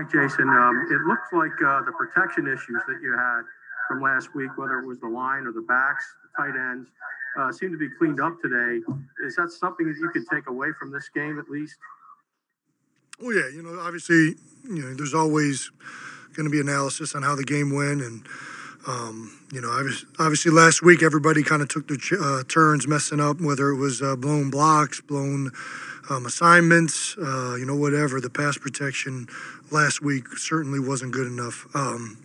Hi, Jason. Um, it looks like uh, the protection issues that you had from last week, whether it was the line or the backs, the tight ends, uh, seem to be cleaned up today. Is that something that you can take away from this game at least? Well, yeah, you know, obviously, you know, there's always going to be analysis on how the game went, and um, you know, obviously, obviously, last week everybody kind of took their uh, turns messing up, whether it was uh, blown blocks, blown um, assignments, uh, you know, whatever. The pass protection last week certainly wasn't good enough. Um,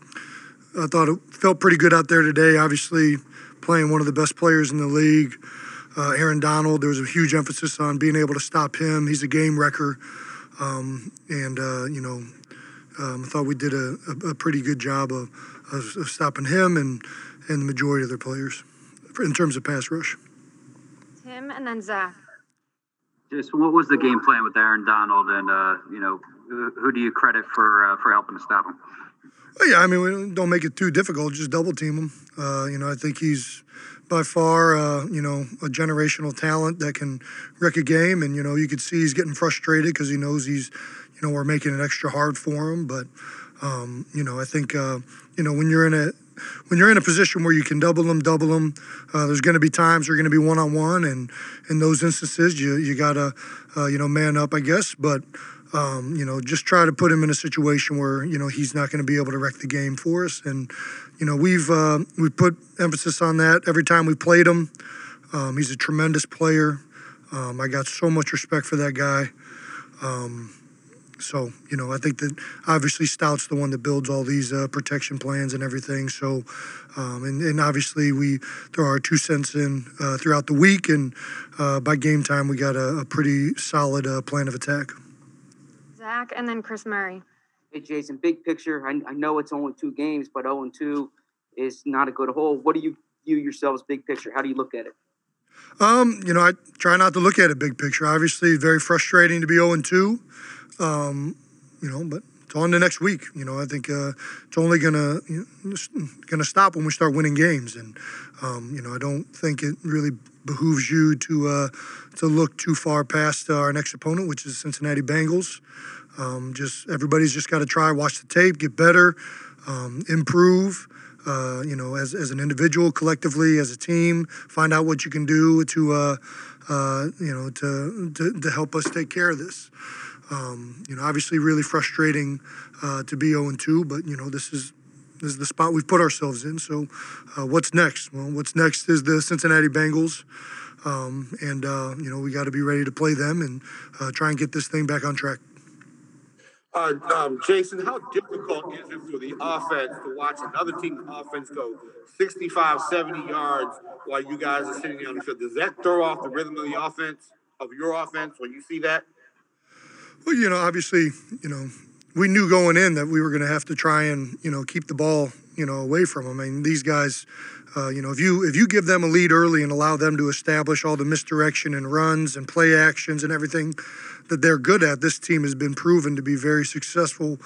I thought it felt pretty good out there today. Obviously, playing one of the best players in the league, uh, Aaron Donald. There was a huge emphasis on being able to stop him. He's a game wrecker, um, and uh, you know, um, I thought we did a, a, a pretty good job of, of, of, stopping him and and the majority of their players in terms of pass rush. Tim and then Zach. Jason, what was the game plan with Aaron Donald, and uh, you know, who, who, do you credit for uh, for helping to stop him? Well, yeah, I mean, we don't make it too difficult. Just double team him. Uh, you know, I think he's by far, uh, you know, a generational talent that can wreck a game. And, you know, you could see he's getting frustrated because he knows he's, you know, we're making it extra hard for him. But, um, you know, I think, uh, you know, when you're in a, when you're in a position where you can double them, double them, uh, there's going to be times you're going to be one on one, and in those instances, you you gotta, uh, you know, man up, I guess. But um, you know, just try to put him in a situation where you know he's not going to be able to wreck the game for us. And you know, we've uh, we put emphasis on that every time we played him. Um, he's a tremendous player. Um, I got so much respect for that guy. Um, so you know, I think that obviously Stout's the one that builds all these uh, protection plans and everything. So, um, and, and, obviously we throw our two cents in uh, throughout the week, and uh, by game time we got a, a pretty solid uh, plan of attack. Zach, and then Chris Murray. Hey, Jason, big picture. I, I know it's only two games, but 0 and 2 is not a good hole. What do you view yourselves big picture? How do you look at it? Um, you know, I try not to look at it big picture. Obviously, very frustrating to be 0 and 2. Um, you know, but it's on to next week. You know, I think uh, it's only gonna you know, gonna stop when we start winning games, and um, you know, I don't think it really behooves you to uh, to look too far past our next opponent, which is Cincinnati Bengals. Um, just everybody's just got to try, watch the tape, get better, um, improve. Uh, you know, as, as an individual, collectively, as a team, find out what you can do to, uh, uh, you know, to, to, to help us take care of this. Um, you know, obviously, really frustrating uh, to be 0 2, but you know, this is this is the spot we've put ourselves in. So, uh, what's next? Well, what's next is the Cincinnati Bengals. Um, and uh, you know we got to be ready to play them and try and get this thing back on track. Uh, um, Jason, how difficult is it for the offense to watch another team's offense go 65, 70 yards while you guys are sitting on the field? Does that throw off the rhythm of the offense, of your offense, when you see that? Well, you know, obviously, you know, we knew going in that we were going to have to try and, you know, keep the ball, you know, away from them. I mean, these guys, uh, you know, if you if you give them a lead early and allow them to establish all the misdirection and runs and play actions and everything, that they're good at. This team has been proven to be very successful,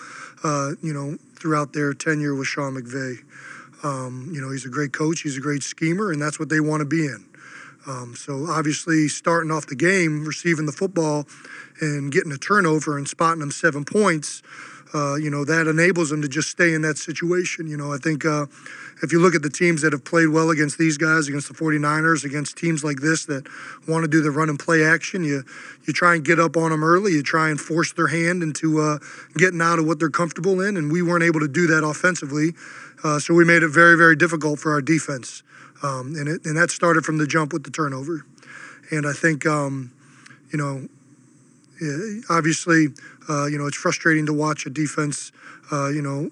uh, you know, throughout their tenure with Sean McVay. Um, you know, he's a great coach, he's a great schemer, and that's what they want to be in. Um, so obviously, starting off the game, receiving the football, and getting a turnover and spotting them seven points, uh, you know, that enables them to just stay in that situation. You know, I think uh, if you look at the teams that have played well against these guys, against the 49ers, against teams like this that want to do the run and play action, you you try and get up on them early. You try and force their hand into uh, getting out of what they're comfortable in, and we weren't able to do that offensively. Uh, so we made it very, very difficult for our defense, um, and it, and that started from the jump with the turnover. And I think, um, you know, obviously, uh, you know, it's frustrating to watch a defense, uh, you know,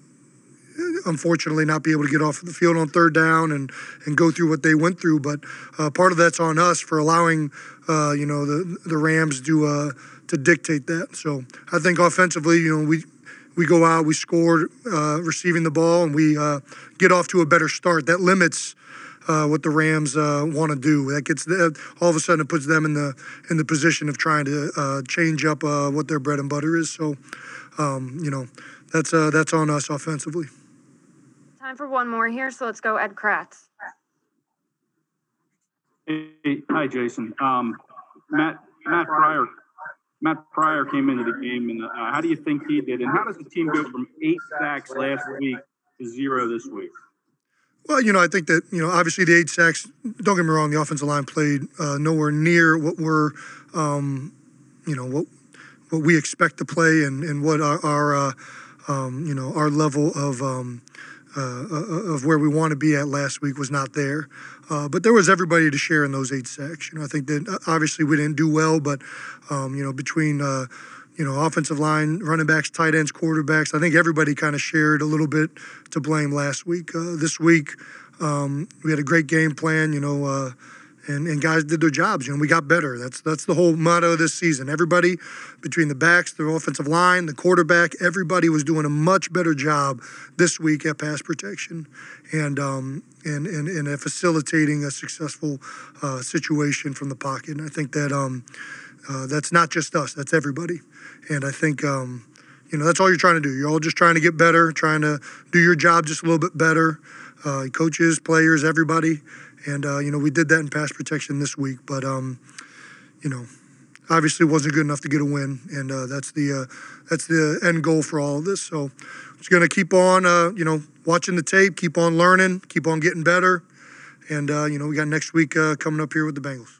unfortunately not be able to get off the field on third down and, and go through what they went through. But uh, part of that's on us for allowing, uh, you know, the the Rams to uh, to dictate that. So I think offensively, you know, we we go out, we score uh, receiving the ball, and we get off to a better start. That limits. Uh, what the Rams want to do. That gets the, all of a sudden it puts them in the in the position of trying to change up what their bread and butter is. So, um, you know, that's that's on us offensively. Time for one more here, so let's go Ed Kracz. Hey, hi, Jason. Um, Matt Matt Pryor Matt Pryor came into the game, and uh, how do you think he did? And how does the team go from eight sacks last week to zero this week? Well, you know, I think that you know, obviously the eight sacks. Don't get me wrong, the offensive line played uh, nowhere near what we're, um, you know, what what we expect to play and and what our, our uh, um, you know, our level of um, uh, uh, of where we want to be at last week was not there. Uh, but there was everybody to share in those eight sacks. You know, I think that uh, obviously we didn't do well, but um, you know, between uh, you know, offensive line, running backs, tight ends, quarterbacks. I think everybody kind of shared a little bit to blame last week. Uh, this week, um, we had a great game plan, you know, uh, and, and guys did their jobs. You know, we got better. That's that's the whole motto of this season. Everybody, between the backs, the offensive line, the quarterback, everybody was doing a much better job this week at pass protection, and um, and and, and facilitating a successful uh, situation from the pocket. And I think that um, uh, that's not just us. That's everybody. And I think, um, you know, that's all you're trying to do. You're all just trying to get better, trying to do your job just a little bit better. Uh, coaches, players, everybody. And, uh, you know, we did that in pass protection this week. But, um, you know, obviously wasn't good enough to get a win. And uh, that's, the, uh, that's the end goal for all of this. So just going to keep on, uh, you know, watching the tape, keep on learning, keep on getting better. And, you know, we got next week coming up here with the Bengals.